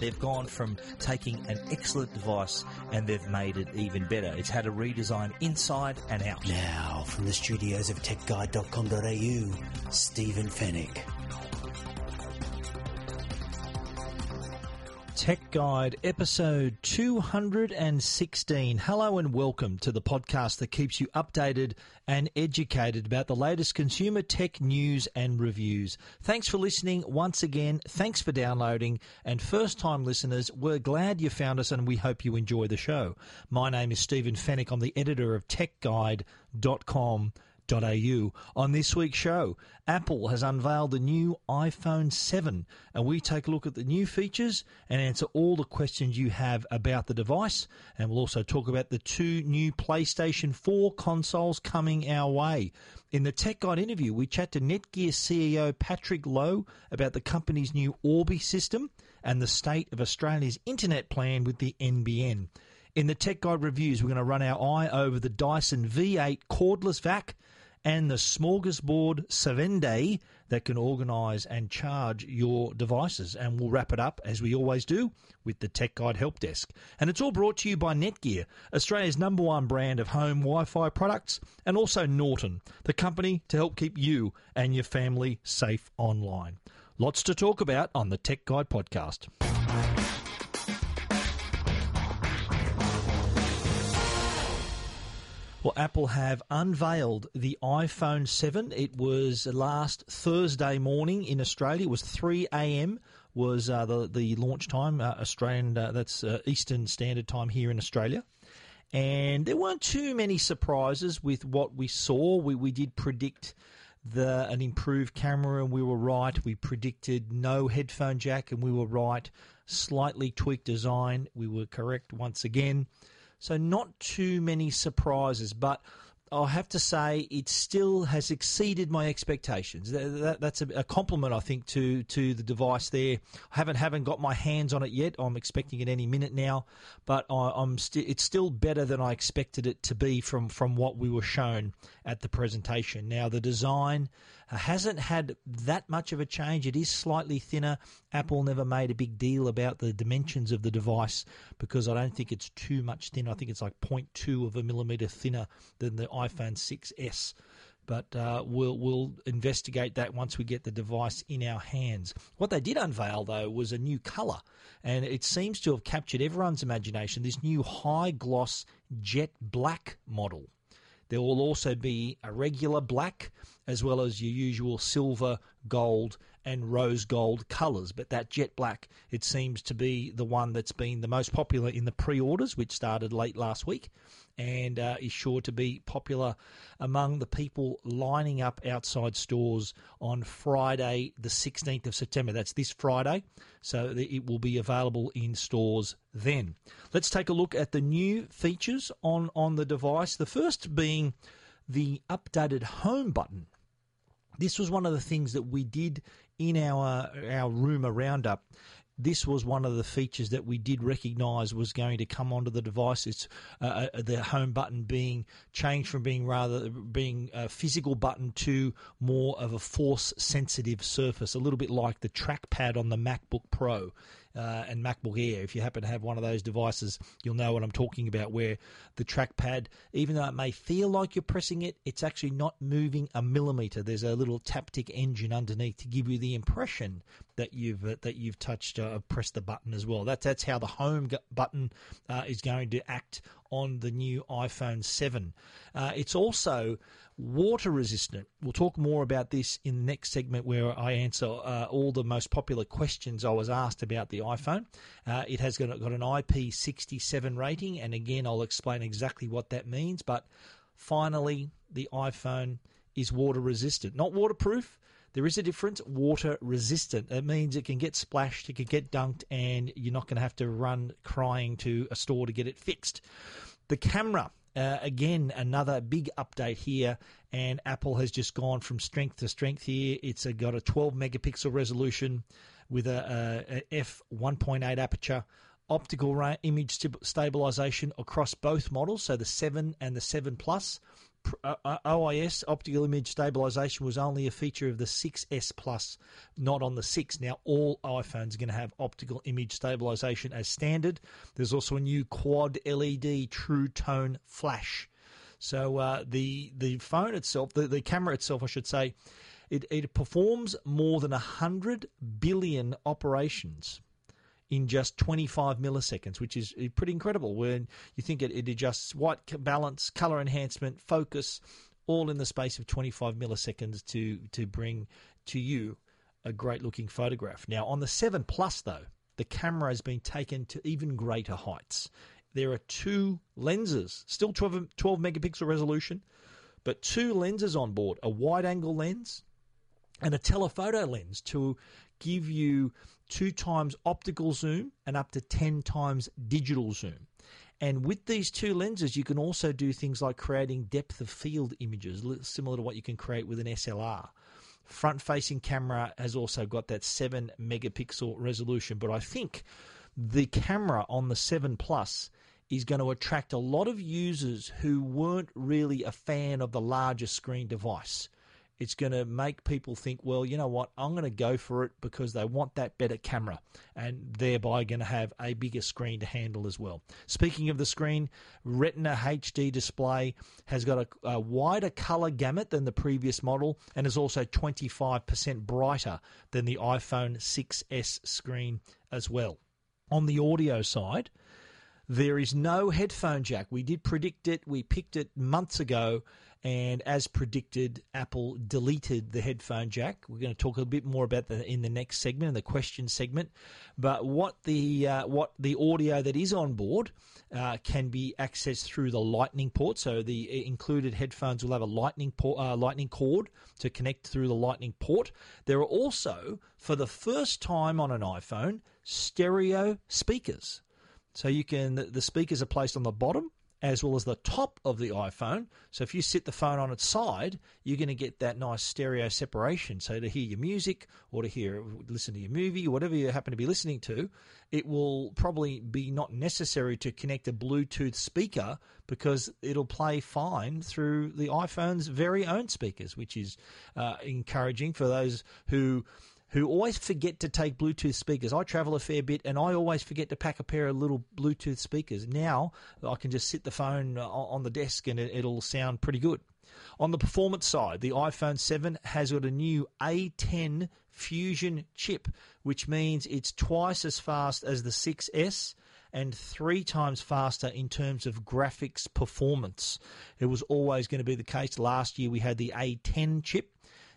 They've gone from taking an excellent device and they've made it even better. It's had a redesign inside and out. Now, from the studios of techguide.com.au, Stephen Fenech. Tech Guide episode 216. Hello and welcome to the podcast that keeps you updated and educated about the latest consumer tech news and reviews. Thanks for listening once again. Thanks for downloading. And first time listeners, we're glad you found us and we hope you enjoy the show. My name is Stephen Fenech. I'm the editor of techguide.com au. On this week's show, Apple has unveiled the new iPhone 7, and we take a look at the new features and answer all the questions you have about the device. And we'll also talk about the two new PlayStation 4 consoles coming our way. In the Tech Guide interview, we chat to Netgear CEO Patrick Lo about the company's new Orbi system and the state of Australia's internet plan with the NBN. In the Tech Guide reviews, we're going to run our eye over the Dyson V8 cordless vac and the smorgasbord Savende that can organise and charge your devices. And we'll wrap it up, as we always do, with the Tech Guide Help Desk. And it's all brought to you by Netgear, Australia's number one brand of home Wi Fi products, and also Norton, the company to help keep you and your family safe online. Lots to talk about on the Tech Guide podcast. Well, Apple have unveiled the iPhone 7. It was last Thursday morning in Australia. It was 3 a.m. was uh, the the launch time, uh, Australian uh, that's uh, Eastern Standard Time here in Australia. And there weren't too many surprises with what we saw. We we did predict the an improved camera and we were right. We predicted no headphone jack and we were right. Slightly tweaked design, we were correct once again. So not too many surprises, but I'll have to say it still has exceeded my expectations. That, that, that's a, a, compliment, I think, to to the device. There, I haven't haven't got my hands on it yet. I'm expecting it any minute now, but I, am st- it's still better than I expected it to be from from what we were shown at the presentation. Now, the design hasn't had that much of a change. It is slightly thinner. Apple never made a big deal about the dimensions of the device because I don't think it's too much thinner. I think it's like 0.2 of a millimeter thinner than the iPhone 6s. But uh, we'll we'll investigate that once we get the device in our hands. What they did unveil though was a new colour, and it seems to have captured everyone's imagination. This new high gloss jet black model. There will also be a regular black as well as your usual silver, gold, and rose gold colours. But that jet black, it seems to be the one that's been the most popular in the pre orders, which started late last week and uh, is sure to be popular among the people lining up outside stores on Friday, the 16th of September. That's this Friday, so it will be available in stores then. Let's take a look at the new features on, on the device. The first being the updated home button. This was one of the things that we did in our our rumor roundup this was one of the features that we did recognise was going to come onto the device. It's uh, uh, the home button being changed from being rather being a physical button to more of a force sensitive surface, a little bit like the trackpad on the MacBook Pro uh, and MacBook Air. If you happen to have one of those devices, you'll know what I'm talking about. Where the trackpad, even though it may feel like you're pressing it, it's actually not moving a millimeter. There's a little Taptic engine underneath to give you the impression that you've uh, that you've touched uh, pressed the button as well. That's that's how the home button uh, is going to act on the new iPhone 7. Uh, it's also water resistant. We'll talk more about this in the next segment where I answer uh, all the most popular questions I was asked about the iPhone. Uh, it has got, got an IP67 rating, and again, I'll explain exactly what that means. But finally, the iPhone is water resistant, not waterproof. There is a difference. Water resistant. It means it can get splashed, it can get dunked, and you're not going to have to run crying to a store to get it fixed. The camera. Uh, again, another big update here, and Apple has just gone from strength to strength here. It's a, got a 12 megapixel resolution with a, a, a f 1.8 aperture, optical image stabilization across both models, so the 7 and the 7 Plus. Uh, OIS optical image stabilization was only a feature of the 6S Plus, not on the 6. Now all iPhones are going to have optical image stabilization as standard. There's also a new quad LED True Tone flash. So uh, the the phone itself, the, the camera itself, I should say, it, it performs more than 100 billion operations in just 25 milliseconds, which is eh, pretty incredible when you think it, it adjusts white balance, color enhancement, focus, all in the space of 25 milliseconds to, to bring to you a great looking photograph. Now, on the 7 Plus, though, the camera has been taken to even greater heights. There are two lenses, still 12, 12 megapixel resolution, but two lenses on board a wide angle lens and a telephoto lens to give you two times optical zoom and up to 10 times digital zoom. And with these two lenses, you can also do things like creating depth of field images, similar to what you can create with an SLR. Front facing camera has also got that 7 megapixel resolution, but I think the camera on the 7 Plus is going to attract a lot of users who weren't really a fan of the larger screen device it's going to make people think, well, you know what, I'm going to go for it because they want that better camera and thereby going to have a bigger screen to handle as well. Speaking of the screen, Retina HD display has got a, a wider color gamut than the previous model and is also 25% brighter than the iPhone 6S screen as well. On the audio side, there is no headphone jack. We did predict it, we picked it months ago and as predicted, Apple deleted the headphone jack. We're going to talk a bit more about that in the next segment, in the question segment. But what the uh, what the audio that is on board uh, can be accessed through the Lightning port. So the included headphones will have a Lightning port, uh, Lightning cord to connect through the Lightning port. There are also, for the first time on an iPhone, stereo speakers. So you can the speakers are placed on the bottom as well as the top of the iPhone. So if you sit the phone on its side, you're going to get that nice stereo separation. So to hear your music or to hear listen to your movie, whatever you happen to be listening to, it will probably be not necessary to connect a Bluetooth speaker because it'll play fine through the iPhone's very own speakers, which is uh, encouraging for those who who always forget to take Bluetooth speakers. I travel a fair bit and I always forget to pack a pair of little Bluetooth speakers. Now I can just sit the phone uh, on the desk and it'll sound pretty good. On the performance side, the iPhone 7 has got a new A10 Fusion chip, which means it's twice as fast as the 6S and three times faster in terms of graphics performance. It was always going to be the case. Last year we had the A10 chip,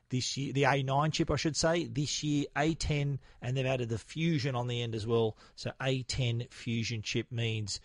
this year, the A9 chip, I should say. This year, A10, and they've added the Fusion on the end as well. So A10 Fusion chip means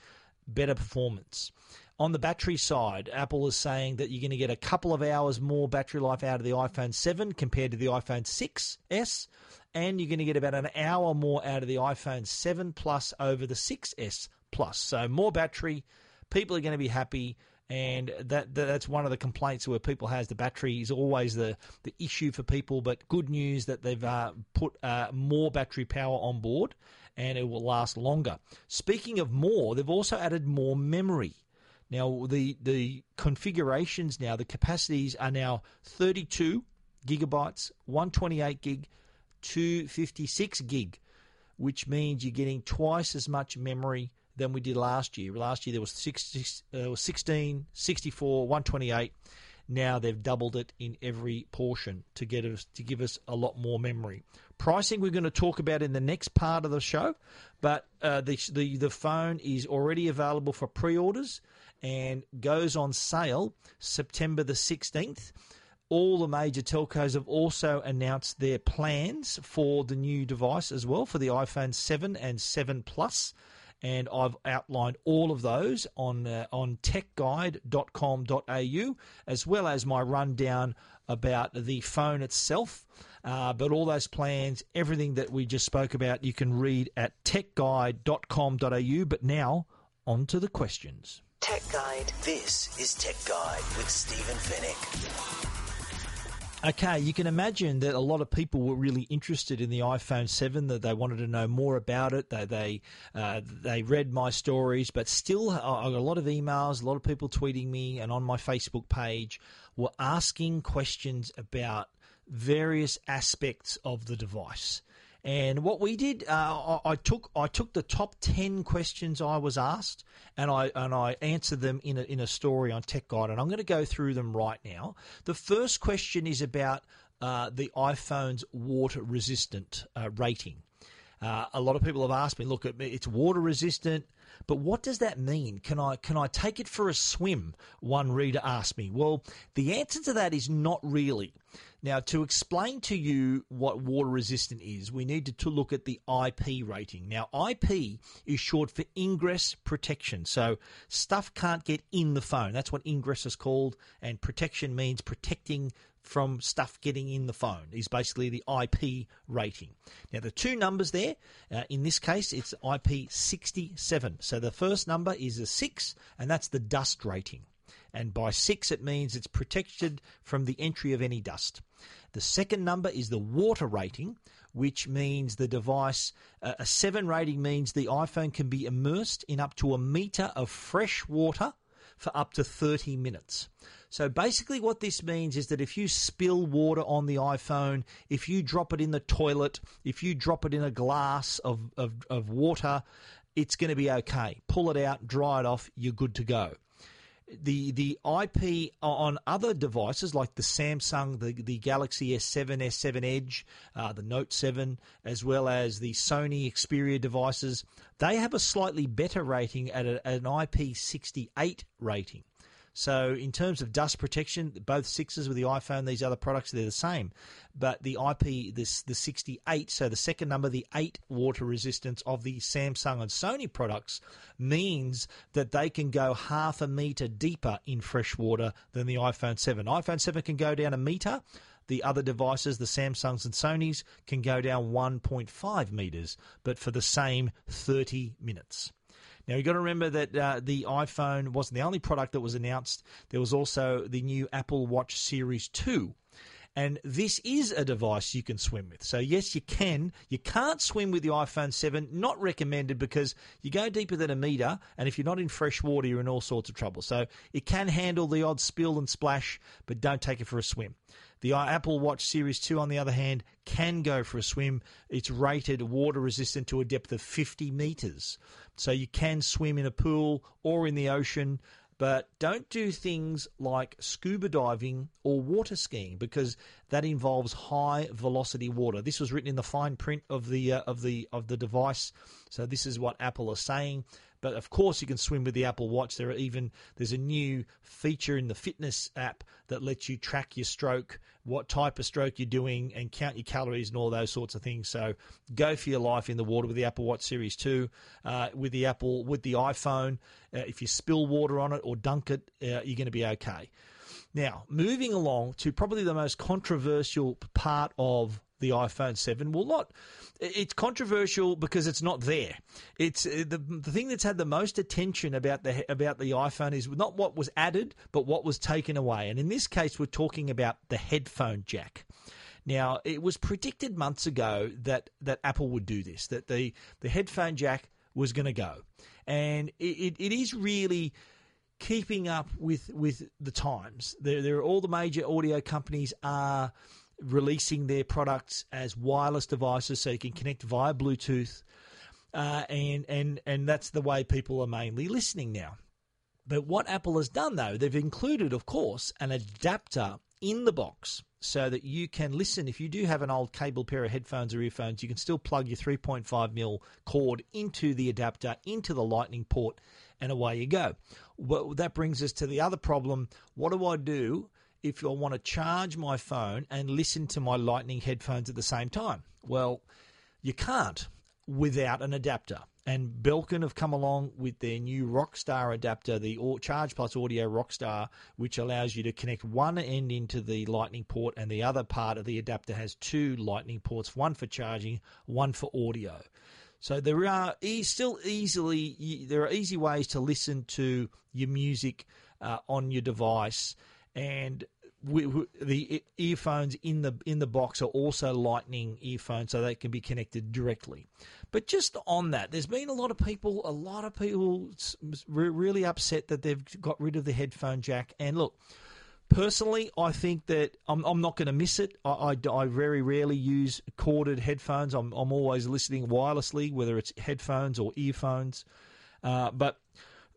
better performance. On the battery side, Apple is saying that you're going to get a couple of hours more battery life out of the iPhone 7 compared to the iPhone 6S, and you're going to get about an hour more out of the iPhone 7 Plus over the 6S Plus. So more battery, people are going to be happy and that, that's one of the complaints where people has the battery is always the the issue for people. But good news that they've uh, put uh, more battery power on board, and it will last longer. Speaking of more, they've also added more memory. Now the the configurations now the capacities are now 32 gigabytes, 128 gig, 256 gig, which means you're getting twice as much memory than we did last year. Last year there was 60, uh, 16, 64, 128. Now they've doubled it in every portion to get us to give us a lot more memory. Pricing we're going to talk about in the next part of the show, but uh, the, the the phone is already available for pre-orders and goes on sale September the 16th. All the major telcos have also announced their plans for the new device as well for the iPhone 7 and 7 Plus and I've outlined all of those on uh, on techguide.com.au as well as my rundown about the phone itself. Uh, but all those plans, everything that we just spoke about, you can read at techguide.com.au. But now, on to the questions. Tech Guide. This is Tech Guide with Stephen Fenech. Okay, you can imagine that a lot of people were really interested in the iPhone 7. That they wanted to know more about it. They they uh, they read my stories, but still, I got a lot of emails, a lot of people tweeting me, and on my Facebook page were asking questions about various aspects of the device. And what we did, uh, I, I, took I took the top ten questions I was asked, and I and I answered them in a in a story on Tech Guide, and I'm going to go through them right now. The first question is about uh, the iPhone's water resistant uh, rating. Uh, a lot of people have asked me, look, it's water resistant, but what does that mean? Can I can I take it for a swim? One reader asked me. Well, the answer to that is not really. Now, to explain to you what water resistant is, we need to, look at the IP rating. Now, IP is short for ingress protection. So, stuff can't get in the phone. That's what ingress is called. And protection means protecting from stuff getting in the phone is basically the IP rating. Now, the two numbers there, uh, in this case, it's IP67. So the first number is a 6, and that's the dust rating. And by 6, it means it's protected from the entry of any dust. The second number is the water rating, which means the device, uh, a 7 rating means the iPhone can be immersed in up to a metre of fresh water for up to 30 minutes. So basically, what this means is that if you spill water on the iPhone, if you drop it in the toilet, if you drop it in a glass of, of, of water, it's going to be okay. Pull it out, dry it off, you're good to go the the IP on other devices like the Samsung, the the Galaxy S7, S7 Edge, uh, the Note 7, as well as the Sony Xperia devices, they have a slightly better rating at, a, at an IP68 rating. So in terms of dust protection, both sixes with the iPhone, these other products, they're the same. But the IP, this the 68, so the second number, the 8 water resistance of the Samsung and Sony products means that they can go half a meter deeper in fresh water than the iPhone 7. iPhone 7 can go down a meter. The other devices, the Samsungs and Sonys, can go down 1.5 meters, but for the same 30 minutes. Now you've got to remember that uh, the iPhone wasn't the only product that was announced. There was also the new Apple Watch Series 2. And this is a device you can swim with. So, yes, you can. You can't swim with the iPhone 7. Not recommended because you go deeper than a meter. And if you're not in fresh water, you're in all sorts of trouble. So, it can handle the odd spill and splash, but don't take it for a swim. The Apple Watch Series 2, on the other hand, can go for a swim. It's rated water resistant to a depth of 50 meters. So you can swim in a pool or in the ocean, but don't do things like scuba diving or water skiing because that involves high velocity water. This was written in the fine print of the uh, of the of the device. So this is what Apple are saying. But of course, you can swim with the Apple Watch. There are even there's a new feature in the fitness app that lets you track your stroke, what type of stroke you're doing, and count your calories and all those sorts of things. So go for your life in the water with the Apple Watch Series Two, uh, with the Apple with the iPhone. Uh, if you spill water on it or dunk it, uh, you're going to be okay. Now, moving along to probably the most controversial part of the iPhone 7 will not. It's controversial because it's not there. It's uh, the, the thing that's had the most attention about the about the iPhone is not what was added, but what was taken away. And in this case, we're talking about the headphone jack. Now, it was predicted months ago that that Apple would do this, that the the headphone jack was going to go, and it, it, it is really keeping up with with the times. There, there are all the major audio companies are releasing their products as wireless devices so you can connect via Bluetooth. Uh, and, and, and that's the way people are mainly listening now. But what Apple has done, though, they've included, of course, an adapter in the box so that you can listen. If you do have an old cable pair of headphones or earphones, you can still plug your 3.5 mil cord into the adapter, into the lightning port, and away you go. Well, that brings us to the other problem. What do I do if I want to charge my phone and listen to my Lightning headphones at the same time? Well, you can't without an adapter. and Belkin have come along with their new Rockstar adapter, the Charge Plus Audio Rockstar, which allows you to connect one end into the Lightning port, and the other part of the adapter has two Lightning ports, one for charging, one for audio. So there are still easily there are easy ways to listen to your music uh, on your device, and we, we, the earphones in the in the box are also Lightning earphones, so they can be connected directly. But just on that, there's been a lot of people, a lot of people really upset that they've got rid of the headphone jack. And look, personally, I think that I'm, I'm not going to miss it. I, I, I, very rarely use corded headphones. I'm, I'm always listening wirelessly, whether it's headphones or earphones. Uh, but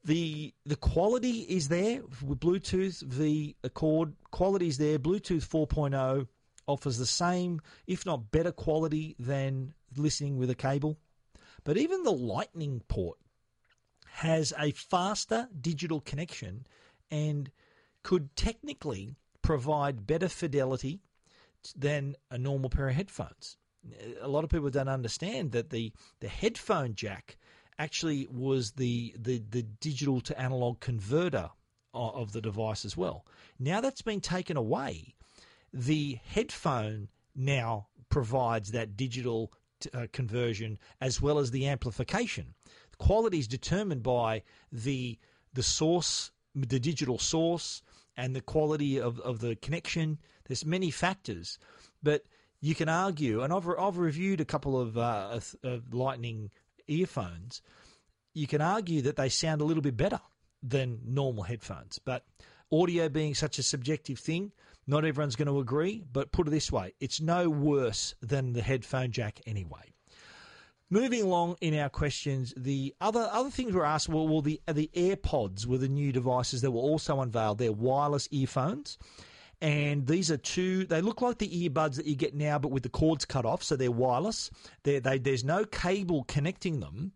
the the quality is there with Bluetooth. The Accord quality is there. Bluetooth 4.0 offers the same, if not better, quality than listening with a cable. But even the Lightning port has a faster digital connection and could technically provide better fidelity than a normal pair of headphones. A lot of people don't understand that the, the headphone jack actually was the, the, the digital to analog converter of the device as well. Now that's been taken away, the headphone now provides that digital uh, conversion as well as the amplification. The quality is determined by the the source, the digital source, and the quality of, of the connection. There's many factors, but you can argue, and I've, I've reviewed a couple of, uh, of Lightning earphones. You can argue that they sound a little bit better than normal headphones, but audio being such a subjective thing, not everyone's going to agree, but put it this way it's no worse than the headphone jack anyway. Moving along in our questions, the other other things were asked were well, the the AirPods were the new devices that were also unveiled. They're wireless earphones, and these are two. They look like the earbuds that you get now, but with the cords cut off, so they're wireless. They're, they, there's no cable connecting them.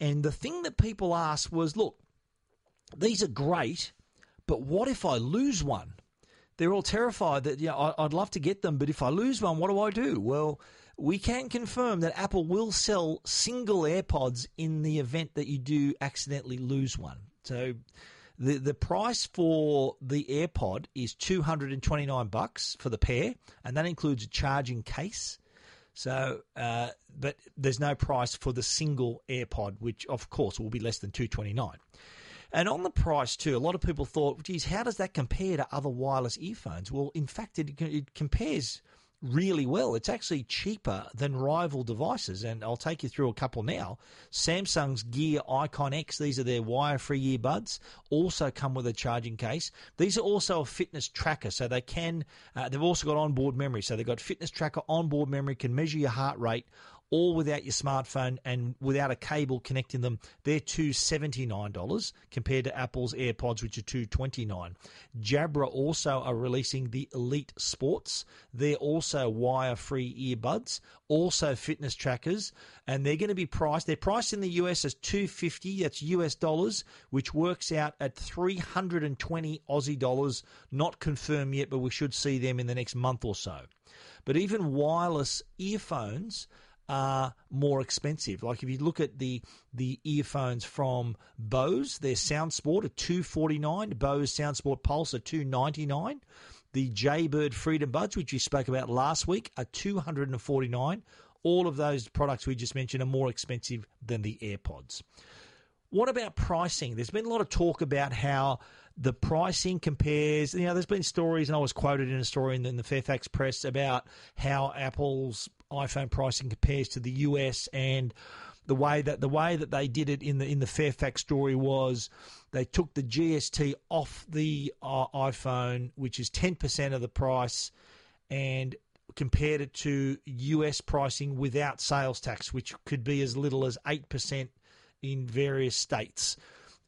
And the thing that people asked was, look, these are great, but what if I lose one? they're all terrified that you yeah, I, would love to get them, but if I lose one, what do I do? Well, we can confirm that Apple will sell single AirPods in the event that you do accidentally lose one. So the the price for the AirPod is 229 bucks for the pair, and that includes a charging case. So, uh, but there's no price for the single AirPod, which of course will be less than 229. And on the price too, a lot of people thought, geez, how does that compare to other wireless earphones? Well, in fact, it, it compares really well. It's actually cheaper than rival devices, and I'll take you through a couple now. Samsung's Gear Icon X, these are their wire-free earbuds, also come with a charging case. These are also a fitness tracker, so they can. Uh, they've also got onboard memory, so they've got fitness tracker, onboard memory, can measure your heart rate all without your smartphone and without a cable connecting them. They're two seventy nine dollars compared to Apple's AirPods, which are 229. Jabra also are releasing the Elite Sports. They're also wire free earbuds, also fitness trackers, and they're going to be priced. They're priced in the US as two fifty. That's US dollars, which works out at three hundred and twenty Aussie dollars. Not confirmed yet, but we should see them in the next month or so. But even wireless earphones are more expensive. Like if you look at the the earphones from Bose, their SoundSport are two forty nine, Bose SoundSport Pulse are two ninety nine. The Jaybird Freedom Buds, which we spoke about last week, are two hundred and forty nine. All of those products we just mentioned are more expensive than the AirPods. What about pricing? There's been a lot of talk about how the pricing compares. You know, there's been stories, and I was quoted in a story in the, in the Fairfax Press about how Apple's iPhone pricing compares to the US and the way that the way that they did it in the in the Fairfax story was they took the GST off the uh, iPhone, which is ten percent of the price, and compared it to US pricing without sales tax, which could be as little as eight percent in various states,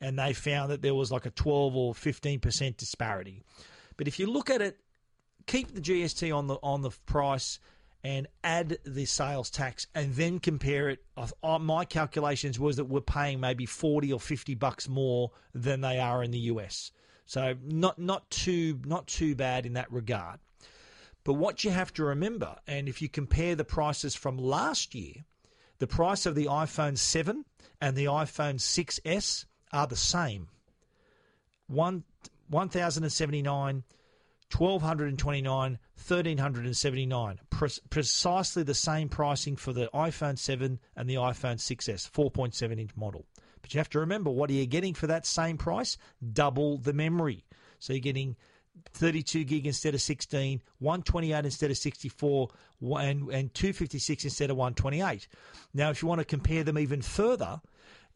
and they found that there was like a twelve or fifteen percent disparity. But if you look at it, keep the GST on the on the price and add the sales tax and then compare it. Uh, my calculations was that we're paying maybe 40 or 50 bucks more than they are in the US. So not not too not too bad in that regard. But what you have to remember, and if you compare the prices from last year, the price of the iPhone 7 and the iPhone 6S are the same. One, 1079 1229 1379 Pre- precisely the same pricing for the iphone 7 and the iphone 6s 4.7 inch model. But you have to remember what are you getting for that same price? Double the memory. So you're getting 32 gig instead of 16, 128 instead of 64, and, and 256 instead of 128. Now, if you want to compare them even further,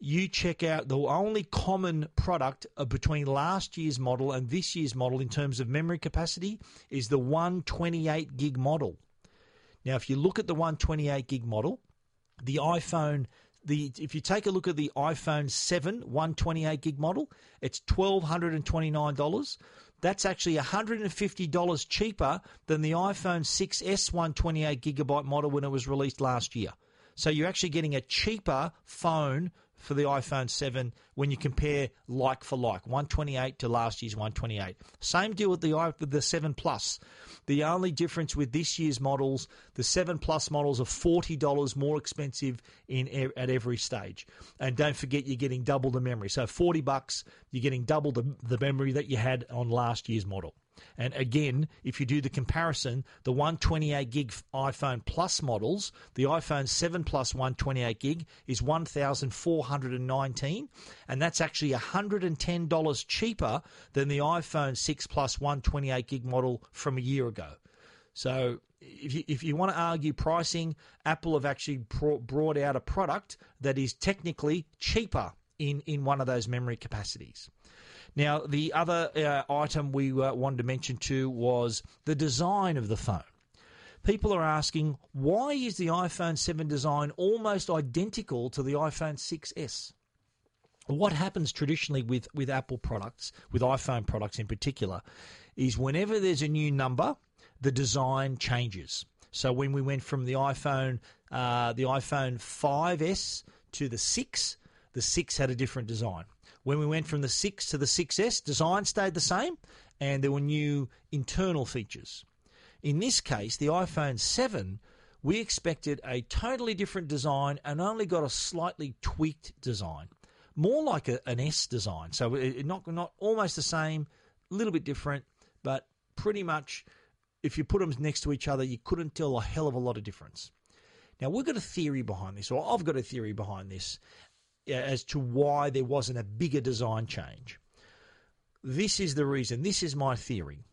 you check out the only common product uh, between last year's model and this year's model in terms of memory capacity is the 128 gig model. Now, if you look at the 128 gig model, the iPhone the if you take a look at the iPhone 7 128 gig model, it's $1229. That's actually $150 cheaper than the iPhone 6S 128 gigabyte model when it was released last year. So you're actually getting a cheaper phone for the iPhone 7 when you compare like for like 128 to last year's 128. Same deal with the the 7 Plus. The only difference with this year's models, the 7 Plus models are $40 more expensive in at every stage. And don't forget you're getting double the memory. So 40 bucks, you're getting double the, the memory that you had on last year's model. And again, if you do the comparison, the 128 gig iPhone Plus models, the iPhone 7 Plus 128 gig is 1,419, and that's actually $110 cheaper than the iPhone 6 Plus 128 gig model from a year ago. So if you, if you want to argue pricing, Apple have actually brought out a product that is technically cheaper in, in one of those memory capacities. Now, the other uh, item we uh, wanted to mention too was the design of the phone. People are asking, why is the iPhone 7 design almost identical to the iPhone 6S? What happens traditionally with, with Apple products, with iPhone products in particular, is whenever there's a new number, the design changes. So when we went from the iPhone, uh, the iPhone 5S to the 6, the 6 had a different design. When we went from the 6 to the 6S, design stayed the same and there were new internal features. In this case, the iPhone 7, we expected a totally different design and only got a slightly tweaked design. More like a, an S design. So it, not, not almost the same, a little bit different, but pretty much if you put them next to each other, you couldn't tell a hell of a lot of difference. Now, we've got a theory behind this, or I've got a theory behind this, Uh, as to why there wasn't a bigger design change. This is the reason. This is my theory.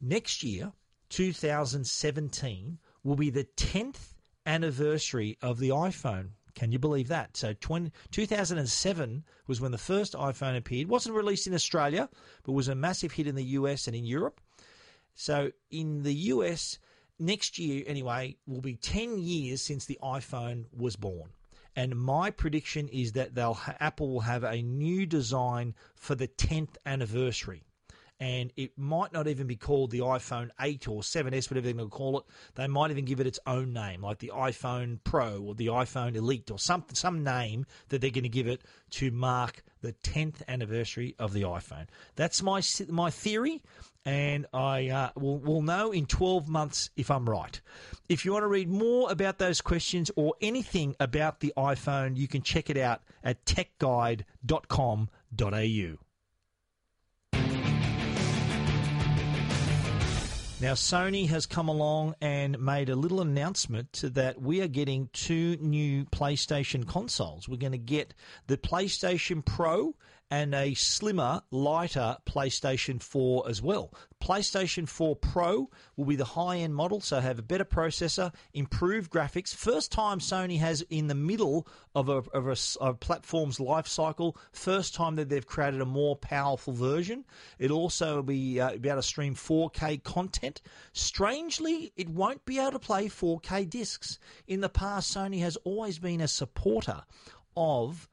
Next year, 2017, will be the 10th anniversary of the iPhone. Can you believe that? So 20, 2007 was when the first iPhone appeared. Wasn't released in Australia, but was a massive hit in the US and in Europe. So in the US, next year anyway, will be 10 years since the iPhone was born. And my prediction is that they'll Apple will have a new design for the 10th anniversary. And it might not even be called the iPhone 8 or 7S, whatever they're going to call it. They might even give it its own name, like the iPhone Pro or the iPhone Elite or some, some name that they're going to give it to mark the 10th anniversary of the iPhone. That's my, my theory and I uh, will will know in 12 months if I'm right. If you want to read more about those questions or anything about the iPhone, you can check it out at techguide.com.au. Now, Sony has come along and made a little announcement that we are getting two new PlayStation consoles. We're going to get the PlayStation Pro and a slimmer, lighter PlayStation 4 as well. PlayStation 4 Pro will be the high end model, so have a better processor, improved graphics. First time Sony has in the middle of a, of a, a platform's life cycle. First time that they've created a more powerful version. It'll also be, uh, be able to stream 4K content. Strangely, it won't be able to play 4K discs. In the past, Sony has always been a supporter of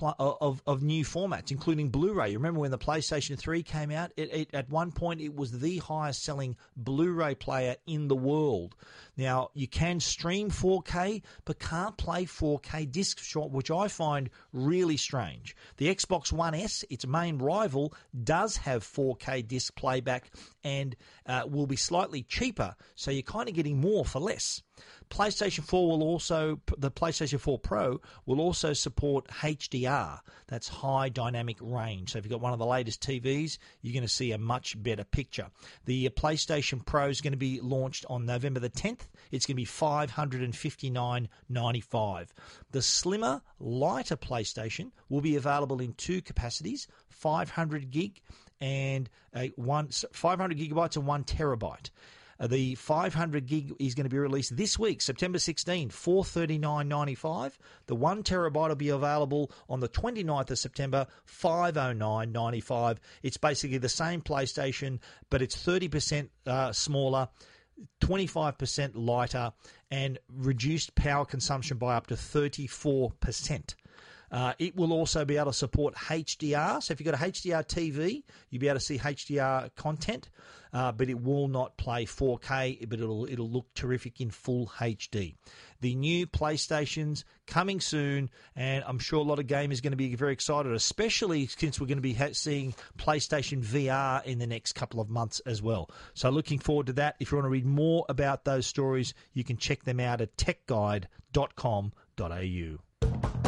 of of new formats, including Blu-ray. You remember when the PlayStation 3 came out? It, it, at one point, it was the highest selling Blu-ray player in the world. Now you can stream 4K, but can't play 4K disc short, which I find really strange. The Xbox One S, its main rival, does have 4K disc playback and uh, will be slightly cheaper, so you're kind of getting more for less. PlayStation 4 will also, the PlayStation 4 Pro will also support HDR. That's high dynamic range. So if you've got one of the latest TVs, you're going to see a much better picture. The PlayStation Pro is going to be launched on November the 10th. It's going to be $559.95. The slimmer, lighter PlayStation will be available in two capacities 500 gig and a one 500 gigabytes and one terabyte. Uh, the 500 gig is going to be released this week, September 16, 439.95. The 1 terabyte will be available on the 29th of September, 509.95. It's basically the same PlayStation, but it's 30% uh, smaller. 25% lighter and reduced power consumption by up to 34%. Uh, it will also be able to support HDR. So if you've got a HDR TV, you'll be able to see HDR content, uh, but it will not play 4K, but it'll it'll look terrific in full HD. The new PlayStations coming soon, and I'm sure a lot of gamers are going to be very excited, especially since we're going to be seeing PlayStation VR in the next couple of months as well. So looking forward to that. If you want to read more about those stories, you can check them out at techguide.com.au.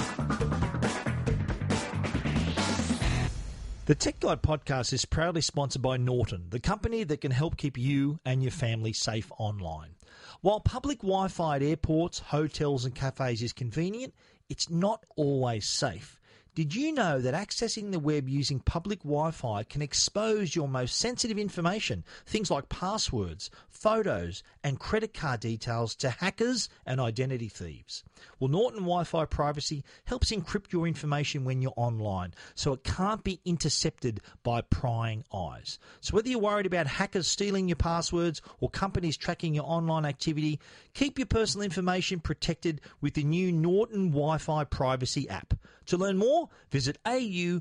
The Tech Guide podcast is proudly sponsored by Norton, the company that can help keep you and your family safe online. While public Wi Fi at airports, hotels, and cafes is convenient, it's not always safe. Did you know that accessing the web using public Wi Fi can expose your most sensitive information, things like passwords, photos, and credit card details, to hackers and identity thieves? Well, Norton Wi Fi privacy helps encrypt your information when you're online so it can't be intercepted by prying eyes. So, whether you're worried about hackers stealing your passwords or companies tracking your online activity, keep your personal information protected with the new Norton Wi Fi privacy app. To learn more, visit au.norton.com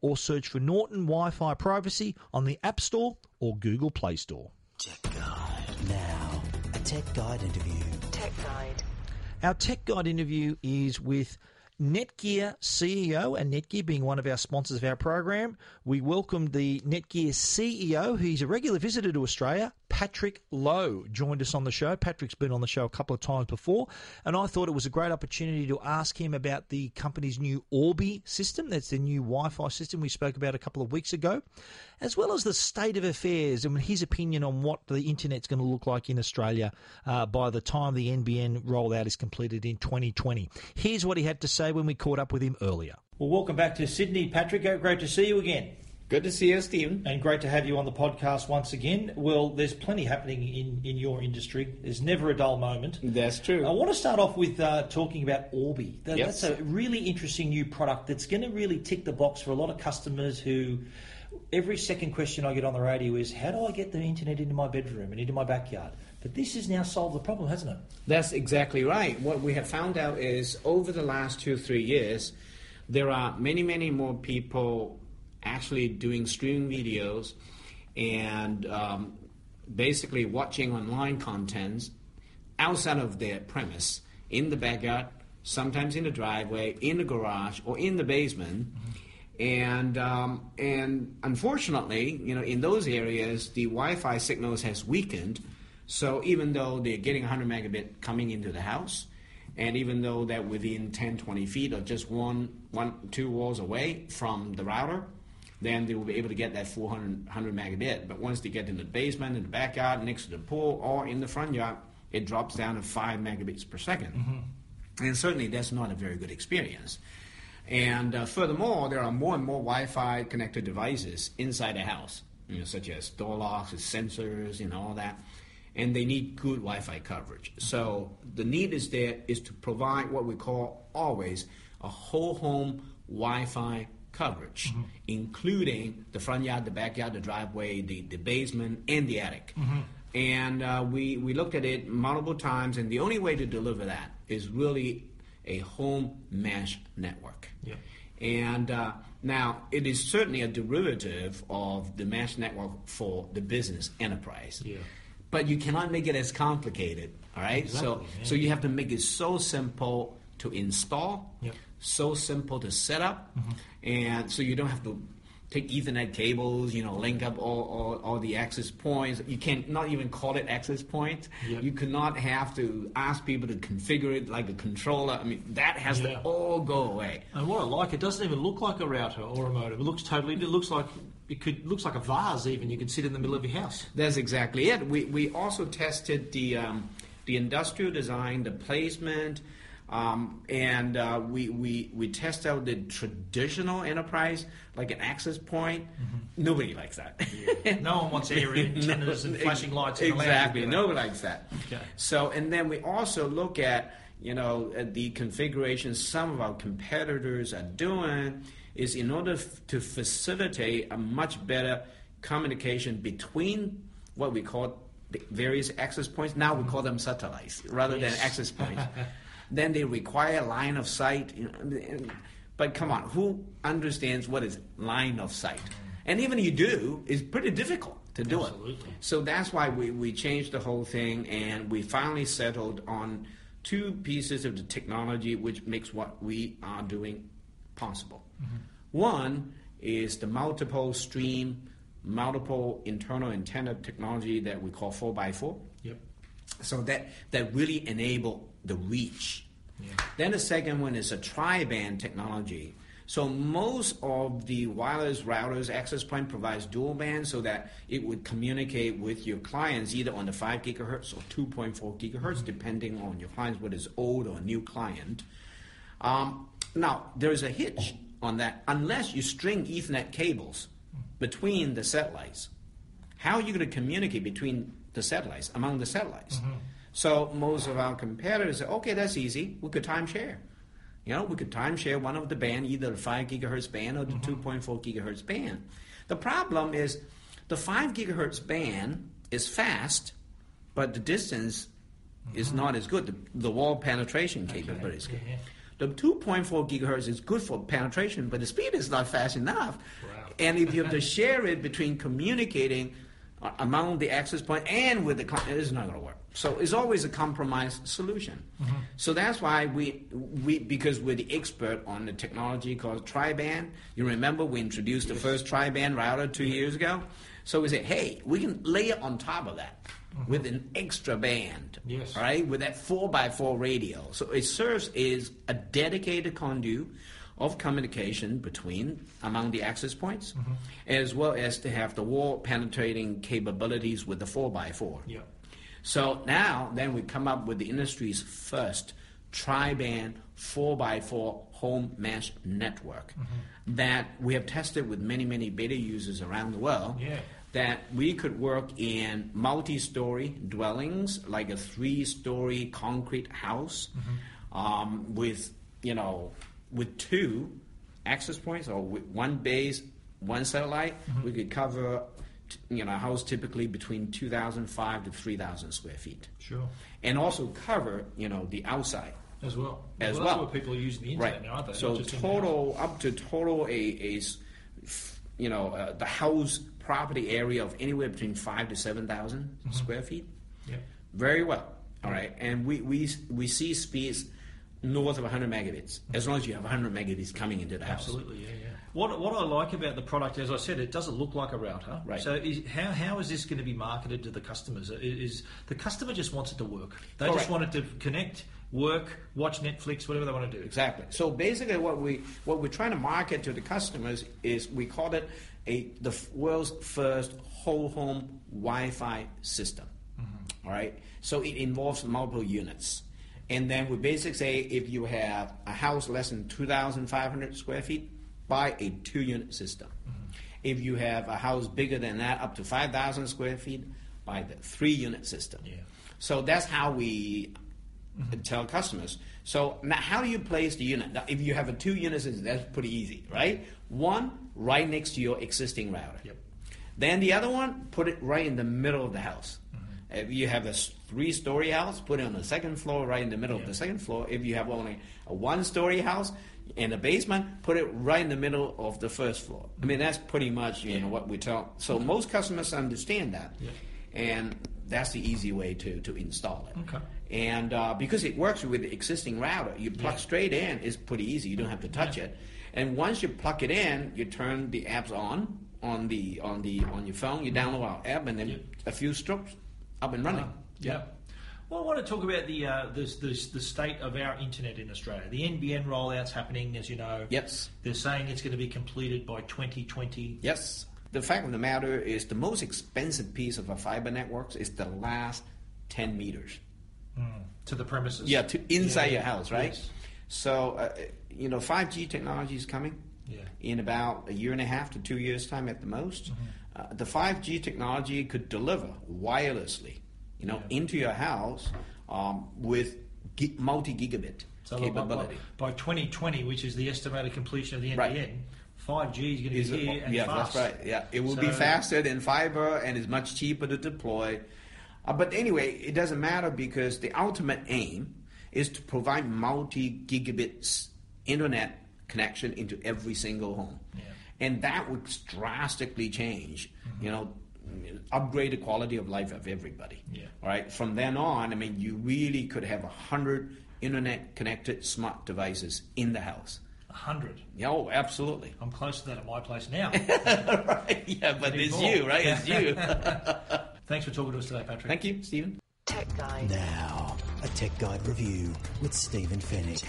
or search for Norton Wi Fi Privacy on the App Store or Google Play Store. Tech Guide. Now, a Tech Guide interview. Tech Guide. Our Tech Guide interview is with Netgear CEO, and Netgear being one of our sponsors of our program, we welcomed the Netgear CEO, who's a regular visitor to Australia, Patrick Lo, joined us on the show. Patrick's been on the show a couple of times before, and I thought it was a great opportunity to ask him about the company's new Orbi system. That's the new Wi Fi system we spoke about a couple of weeks ago, as well as the state of affairs and his opinion on what the internet's going to look like in Australia uh, by the time the NBN rollout is completed in 2020. Here's what he had to say when we caught up with him earlier. Well, welcome back to Sydney, Patrick. Great to see you again. Good to see you, Stephen. And great to have you on the podcast once again. Well, there's plenty happening in, in your industry. There's never a dull moment. That's true. I want to start off with uh, talking about Orbi. That, Yes. That's a really interesting new product that's going to really tick the box for a lot of customers who. Every second question I get on the radio is, how do I get the internet into my bedroom and into my backyard? But this has now solved the problem, hasn't it? That's exactly right. What we have found out is over the last two, three years, there are many, many more people actually doing streaming videos and um, basically watching online contents outside of their premise, in the backyard, sometimes in the driveway, in the garage, or in the basement. And um, and unfortunately, you know, in those areas, the Wi-Fi signals has weakened. So even though they're getting 100 megabit coming into the house, and even though they're within 10, 20 feet or just one, one, two walls away from the router, then they will be able to get that 400 100 megabit. But once they get in the basement, in the backyard, next to the pool, or in the front yard, it drops down to 5 megabits per 2nd And certainly that's not a very good experience. And uh, furthermore, there are more and more Wi-Fi connected devices inside the house, you know, such as door locks, and sensors, you know, all that. And they need good Wi-Fi coverage. So the need is there is to provide what we call always a whole home Wi-Fi coverage, including the front yard, the backyard, the driveway, the, the basement, and the attic. And uh, we, we looked at it multiple times, and the only way to deliver that is really a home mesh network. Yeah. And uh, now it is certainly a derivative of the mesh network for the business enterprise. Yeah. But you cannot make it as complicated, all right? so, Exactly, yeah. so you have to make it so simple to install, Yep. So simple to set up, and so you don't have to take Ethernet cables, you know, link up all, all, all the access points. You can not even call it access point. Yep. You could not have to ask people to configure it like a controller. I mean, that has Yeah. to all go away. And what I like, it doesn't even look like a router or a modem. It looks totally. It looks like it could looks like a vase. Even you can sit in the middle of your house. That's exactly it. We, we also tested the, um, the industrial design, the placement, um, and uh, we, we, we test out the traditional enterprise, like an access point. Nobody likes that. No one wants air antennas and flashing lights. In the lounge, exactly. Nobody likes that. Okay. So, and then we also look at, you know, at the configuration some of our competitors are doing is in order f- to facilitate a much better communication between what we call the various access points. Now we call them satellites rather Yes. than access points. then they require line of sight. You know, and- but come on, who understands what is line of sight? And even you do, it's pretty difficult to do it. Absolutely. So that's why we, we changed the whole thing and we finally settled on two pieces of the technology which makes what we are doing possible. Mm-hmm. One is the multiple stream, multiple internal antenna technology that we call 4x4. Yep. So that, that really enable the reach. Yeah. Then the second one is a tri-band technology. So most of the wireless routers access point provides dual band so that it would communicate with your clients either on the 5 gigahertz or 2.4 gigahertz mm-hmm. depending on your clients whether it's old or new client. Um, now there's a hitch on that unless you string Ethernet cables mm. between the satellites. How are you going to communicate between the satellites, among the satellites? Mm-hmm. So most of our competitors say, okay, that's easy. We could time share. You know, we could time share one of the band, either the 5 gigahertz band or the mm-hmm. 2.4 gigahertz band. The problem is the 5 gigahertz band is fast, but the distance is mm-hmm. not as good. The, the wall penetration capability is good. Yeah. The 2.4 gigahertz is good for penetration, but the speed is not fast enough. Wow. And if you have to share it between communicating among the access point and with the client, it's not going to work. So it's always a compromise solution. Mm-hmm. So that's why we, we, because we're the expert on the technology called tri-band. You remember we introduced the first tri-band router two years ago? So we said, hey, we can layer on top of that mm-hmm. with an extra band, Yes. right? With that 4x4 radio. So it serves as a dedicated conduit of communication between among the access points, mm-hmm. as well as to have the wall penetrating capabilities with the 4x4. Yeah. So now, then we come up with the industry's first tri-band 4x4 home mesh network mm-hmm. that we have tested with many, many beta users around the world. Yeah. That we could work in multi-story dwellings, like a three-story concrete house, mm-hmm. um, with you know, with two access points or with one base, one satellite. Mm-hmm. We could cover, you know, a house typically between 2,005 to 3,000 square feet, Sure. and also cover, you know, the outside. As well. As well. well. That's what people are using the internet now, aren't they? So total up to total a, a you know uh, the house property area of anywhere between five to 7,000 Mm-hmm. square feet. Yeah. Very well. All right, and we we we see speeds north of 100 megabits as long as you have 100 megabits coming into the house. Absolutely, yeah, yeah. What, what I like about the product, as I said, it doesn't look like a router. Right. So is, how, how is this going to be marketed to the customers? I- Is the customer just wants it to work? They just Correct. want it to connect, work, watch Netflix, whatever they want to do. Exactly. So basically, what we what we're trying to market to the customers is we call it a the world's first whole home Wi-Fi system. Mm-hmm. All right. So it involves multiple units, and then we basically say if you have a house less than two thousand five hundred square feet, buy a two-unit system. Mm-hmm. If you have a house bigger than that, up to five thousand square feet, buy the three-unit system. Yeah. So that's how we mm-hmm. uh, tell customers. So now, how do you place the unit? Now, if you have a two unit system, that's pretty easy, right? One right next to your existing router. Yep. Then the other one, put it right in the middle of the house. Mm-hmm. If you have a three story house, put it on the second floor, right in the middle of the second floor. If you have only a one story house in the basement, put it right in the middle of the first floor. I mean, that's pretty much you know what we tell. So most customers understand that, Yeah. and that's the easy way to to install it. Okay. And uh, because it works with the existing router, you plug Yeah. straight in. It's pretty easy. You don't have to touch it. And once you plug it in, you turn the apps on on the on the on your phone. You download our app, and then Yep. a few strokes, up and running. Yeah. Well, I want to talk about the, uh, the, the the state of our internet in Australia. The NBN rollout's happening, as you know. Yes. They're saying it's going to be completed by 2020. Yes. The fact of the matter is, the most expensive piece of a fiber networks is the last ten meters. to the premises. Yeah, to inside Yeah. your house, right? Yes. So, uh, you know, 5G technology is coming Yeah. in about a year and a half to two years' time at the most. Mm-hmm. Uh, the 5G technology could deliver wirelessly, you know, Yeah. into your house um, with gi- multi-gigabit So by- by, capability. by 2020, which is the estimated completion of the NBN, Right. 5G is going to Is be it- here and yeah, fast. that's right. Yeah, it will be faster than fiber and is much cheaper to deploy. Uh, but anyway, it doesn't matter because the ultimate aim is to provide multi-gigabit internet connection into every single home, Yeah. and that would drastically change. You know. Upgrade the quality of life of everybody. Yeah. All right. From then on, I mean, you really could have a hundred internet-connected smart devices in the house. A 100. Yeah, Oh, absolutely. I'm close to that at my place now. right. Yeah, but Maybe it's more. you, right? It's you. Thanks for talking to us today, Patrick. Thank you, Stephen. Tech Guide. Now, a Tech Guide review with Stephen Fenech.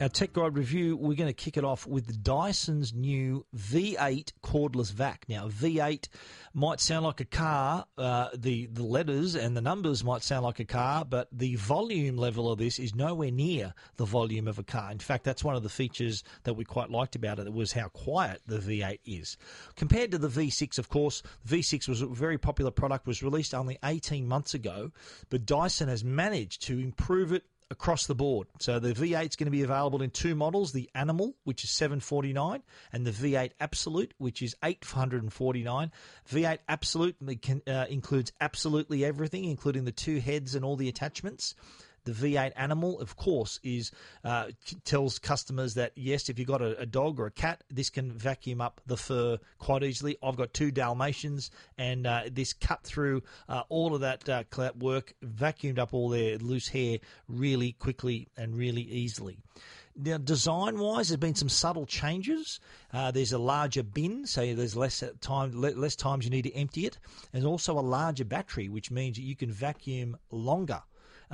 Our Tech Guide review, we're going to kick it off with Dyson's new V8 cordless vac. Now, V8 might sound like a car, uh, the, the letters and the numbers might sound like a car, but the volume level of this is nowhere near the volume of a car. In fact, that's one of the features that we quite liked about it, was how quiet the V8 is. Compared to the V6, of course, V6 was a very popular product, was released only 18 months ago, but Dyson has managed to improve it across the board. So the V8 is going to be available in two models: the Animal, which is 749, and the V8 Absolute, which is 849. V8 Absolute can, uh, includes absolutely everything, including the two heads and all the attachments. The V8 Animal, of course, is uh, tells customers that yes, if you've got a, a dog or a cat, this can vacuum up the fur quite easily. I've got two Dalmatians, and uh, this cut through uh, all of that uh, work, vacuumed up all their loose hair really quickly and really easily. Now, design wise, there's been some subtle changes. Uh, there's a larger bin, so there's less time, less times you need to empty it. and also a larger battery, which means that you can vacuum longer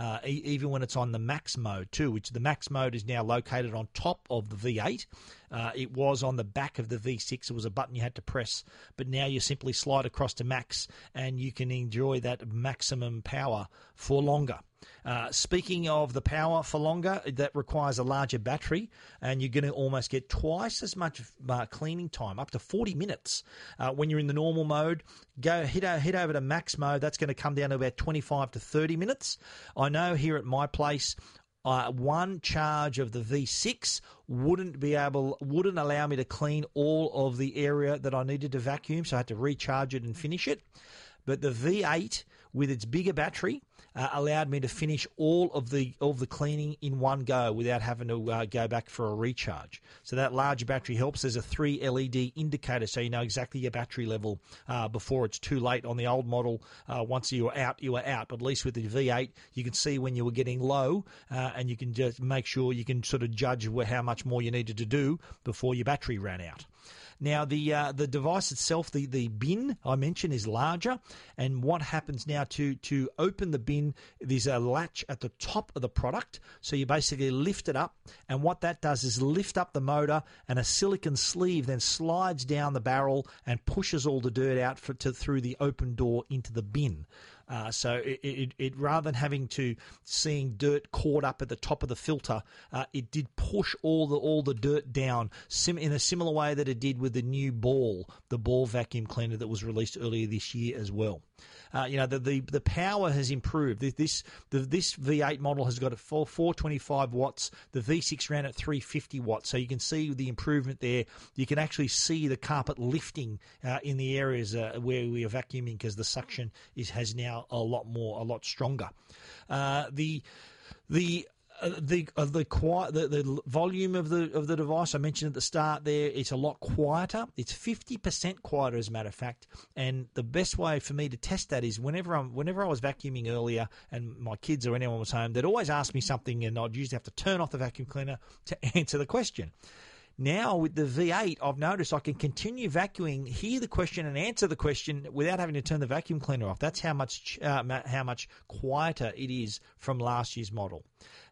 uh, e- even when it's on the max mode too, which the max mode is now located on top of the V8. Uh, it was on the back of the V6. It was a button you had to press, but now you simply slide across to max and you can enjoy that maximum power for longer. Uh, speaking of the power for longer, that requires a larger battery, and you're going to almost get twice as much uh, cleaning time, up to 40 minutes. Uh, when you're in the normal mode, go hit, o- hit over to max mode. That's going to come down to about 25 to 30 minutes. I know here at my place, uh, one charge of the V6 wouldn't be able, wouldn't allow me to clean all of the area that I needed to vacuum, so I had to recharge it and finish it. But the V8 with its bigger battery uh, allowed me to finish all of the all of the cleaning in one go without having to uh, go back for a recharge. So that larger battery helps. There's a three LED indicator, so you know exactly your battery level uh, before it's too late. On the old model, uh, once you were out, you were out. But at least with the V8, you can see when you were getting low, uh, and you can just make sure you can sort of judge how much more you needed to do before your battery ran out. Now the uh, the device itself, the, the bin I mentioned is larger, and what happens now to to open the bin? There's a latch at the top of the product, so you basically lift it up, and what that does is lift up the motor, and a silicon sleeve then slides down the barrel and pushes all the dirt out for, to, through the open door into the bin. Uh, so it, it, it rather than having to seeing dirt caught up at the top of the filter, uh, it did push all the all the dirt down sim- in a similar way that it did with the new ball, the ball vacuum cleaner that was released earlier this year as well. Uh, you know the, the the power has improved. This this, the, this V8 model has got a full 425 watts. The V6 ran at 350 watts, so you can see the improvement there. You can actually see the carpet lifting uh, in the areas uh, where we are vacuuming because the suction is has now a lot more, a lot stronger. Uh, the the the uh, the quiet the, the volume of the of the device I mentioned at the start there it's a lot quieter. It's 50% quieter as a matter of fact. And the best way for me to test that is whenever I'm whenever I was vacuuming earlier and my kids or anyone was home they'd always ask me something and I'd usually have to turn off the vacuum cleaner to answer the question now with the V8, I've noticed I can continue vacuuming, hear the question, and answer the question without having to turn the vacuum cleaner off. That's how much uh, how much quieter it is from last year's model.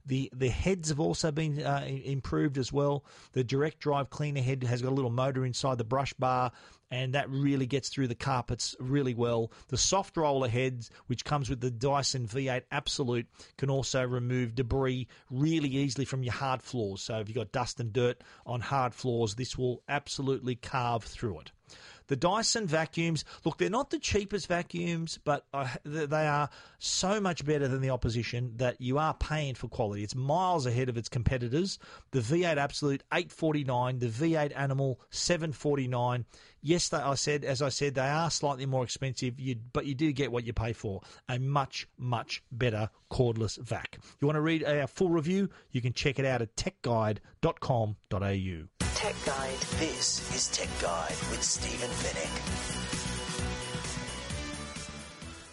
The the heads have also been uh, improved as well. The direct drive cleaner head has got a little motor inside the brush bar, and that really gets through the carpets really well. The soft roller heads, which comes with the Dyson V8 Absolute, can also remove debris really easily from your hard floors. So if you've got dust and dirt on hard floors, this will absolutely carve through it. The Dyson vacuums, look, they're not the cheapest vacuums, but uh, they are so much better than the opposition that you are paying for quality. It's miles ahead of its competitors. The V8 Absolute 849, the V8 Animal 749. Yes, they, I said, as I said, they are slightly more expensive, you, but you do get what you pay for. A much, much better cordless vac. You want to read our full review? You can check it out at techguide.com.au. Tech Guide. This is Tech Guide with Stephen Fenech.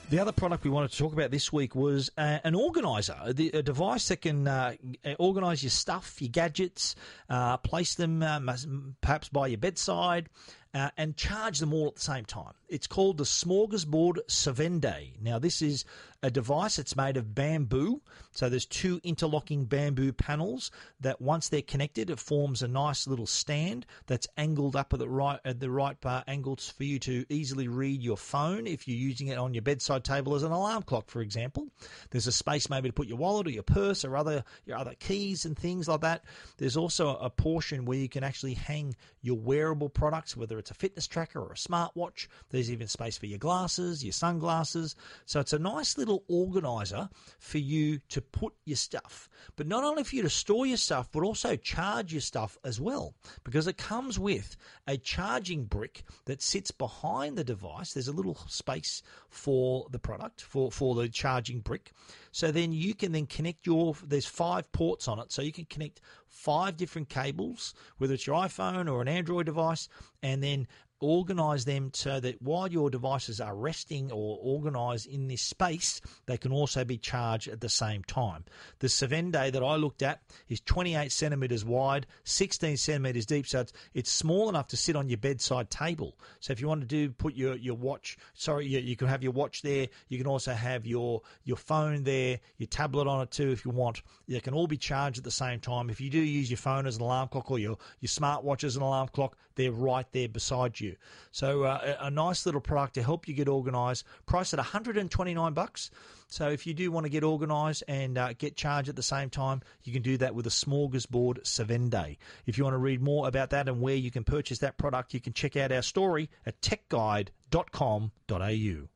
The other product we wanted to talk about this week was uh, an organizer, a device that can uh, organize your stuff, your gadgets, uh, place them um, perhaps by your bedside, uh, and charge them all at the same time. It's called the Smorgasbord Savende. Now, this is a device that's made of bamboo. So there's two interlocking bamboo panels that once they're connected, it forms a nice little stand that's angled up at the right at the right uh, angles for you to easily read your phone if you're using it on your bedside table as an alarm clock, for example. There's a space maybe to put your wallet or your purse or other your other keys and things like that. There's also a portion where you can actually hang your wearable products, whether it's a fitness tracker or a smartwatch. There's even space for your glasses, your sunglasses. So it's a nice little organizer for you to put your stuff. But not only for you to store your stuff, but also charge your stuff as well, because it comes with a charging brick that sits behind the device. There's a little space for the product, for, for the charging brick. So then you can then connect your, there's five ports on it, so you can connect five different cables, whether it's your iPhone or an Android device, and then organize them so that while your devices are resting or organized in this space, they can also be charged at the same time. The Savende that I looked at is 28 centimeters wide, 16 centimeters deep, so it's, it's small enough to sit on your bedside table. So if you want to do put your, your watch, sorry, you, you can have your watch there. You can also have your your phone there, your tablet on it too if you want. They can all be charged at the same time. If you do use your phone as an alarm clock or your your smartwatch as an alarm clock, they're right there beside you. So uh, a, nice little product to help you get organised. Priced at 129 bucks. So if you do want to get organised and uh, get charged at the same time, you can do that with a Smorgasbord Savende. If you want to read more about that and where you can purchase that product, you can check out our story at techguide.com.au.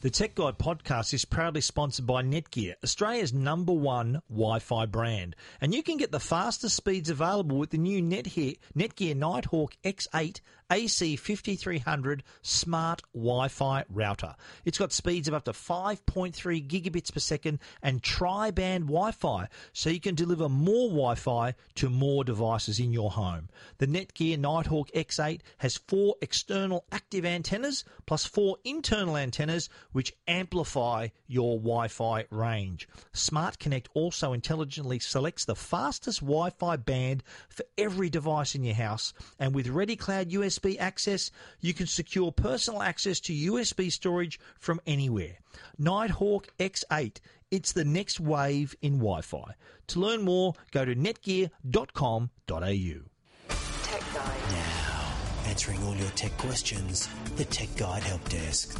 The Tech Guide podcast is proudly sponsored by Netgear, Australia's number one Wi Fi brand. And you can get the fastest speeds available with the new Netgear, Netgear Nighthawk X8 AC5300 smart Wi Fi router. It's got speeds of up to 5.3 gigabits per second and tri band Wi Fi, so you can deliver more Wi Fi to more devices in your home. The Netgear Nighthawk X8 has four external active antennas plus four internal antennas which amplify your Wi Fi range. Smart Connect also intelligently selects the fastest Wi Fi band for every device in your house, and with Ready Cloud USB USB access, you can secure personal access to USB storage from anywhere. Nighthawk X8, it's the next wave in Wi Fi. To learn more, go to netgear.com.au. Tech Guide. Now, answering all your tech questions, the Tech Guide Help Desk.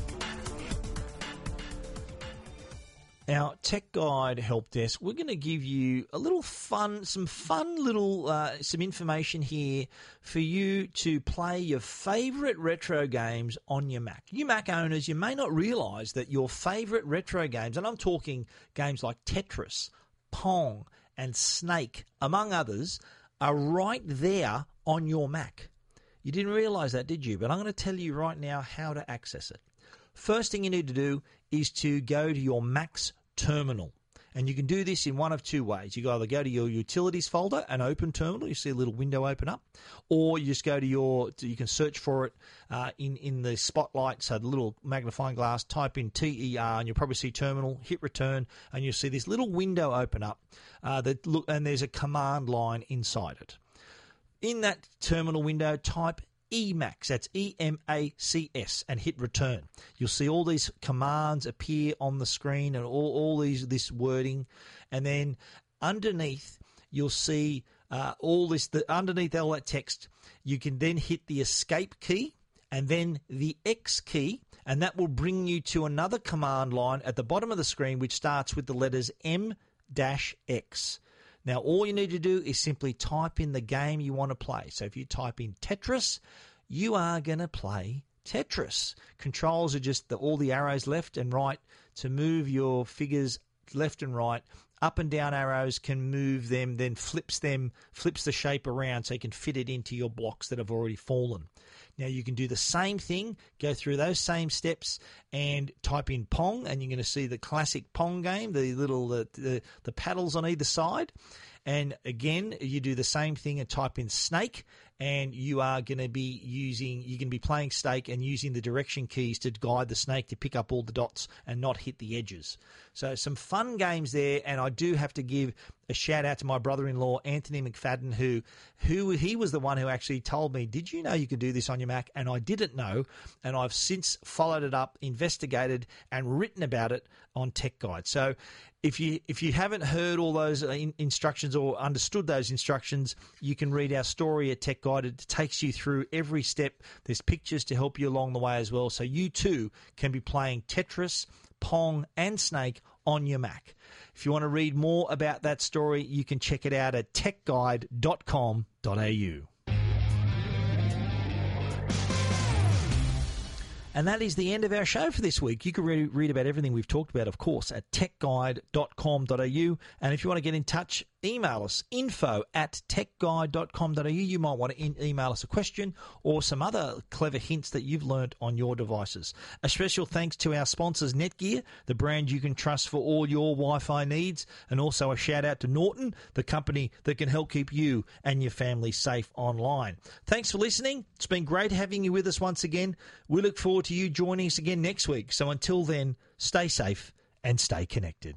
Our Tech Guide Help Desk, we're going to give you a little fun, some fun little, uh, some information here for you to play your favourite retro games on your Mac. You Mac owners, you may not realise that your favourite retro games, and I'm talking games like Tetris, Pong, and Snake, among others, are right there on your Mac. You didn't realize that, did you? But I'm going to tell you right now how to access it. First thing you need to do is to go to your Mac's terminal. And you can do this in one of two ways. You can either go to your utilities folder and open terminal, you see a little window open up, or you just go to your, you can search for it uh, in, in the spotlight, so the little magnifying glass, type in TER, and you'll probably see terminal, hit return, and you'll see this little window open up, uh, that look, and there's a command line inside it. In that terminal window, type Emacs. That's E M A C S, and hit return. You'll see all these commands appear on the screen and all, all these this wording, and then underneath you'll see uh, all this. The, underneath all that text, you can then hit the escape key and then the X key, and that will bring you to another command line at the bottom of the screen, which starts with the letters M X. Now, all you need to do is simply type in the game you want to play. So if you type in Tetris, you are going to play Tetris. Controls are just the, all the arrows left and right to move your figures left and right. Up and down arrows can move them, then flips them, flips the shape around so you can fit it into your blocks that have already fallen. Now you can do the same thing, go through those same steps, and type in Pong, and you're going to see the classic Pong game, the little the, the, the paddles on either side. And again, you do the same thing and type in snake, and you are going to be using, you're going to be playing snake and using the direction keys to guide the snake to pick up all the dots and not hit the edges. So, some fun games there, and I do have to give a shout out to my brother-in-law Anthony McFadden, who, who he was the one who actually told me, "Did you know you could do this on your Mac?" And I didn't know, and I've since followed it up, investigated, and written about it on Tech Guide. So, if you if you haven't heard all those uh, instructions or understood those instructions, you can read our story at Tech Guide. It takes you through every step. There's pictures to help you along the way as well, so you too can be playing Tetris, Pong, and Snake on your Mac. If you want to read more about that story, you can check it out at techguide.com.au. And that is the end of our show for this week. You can re- read about everything we've talked about, of course, at techguide.com.au. And if you want to get in touch, email us info at techguide.com.au. You might want to in- email us a question or some other clever hints that you've learnt on your devices. A special thanks to our sponsors, Netgear, the brand you can trust for all your Wi Fi needs, and also a shout out to Norton, the company that can help keep you and your family safe online. Thanks for listening. It's been great having you with us once again. We look forward to you joining us again next week. So until then, stay safe and stay connected.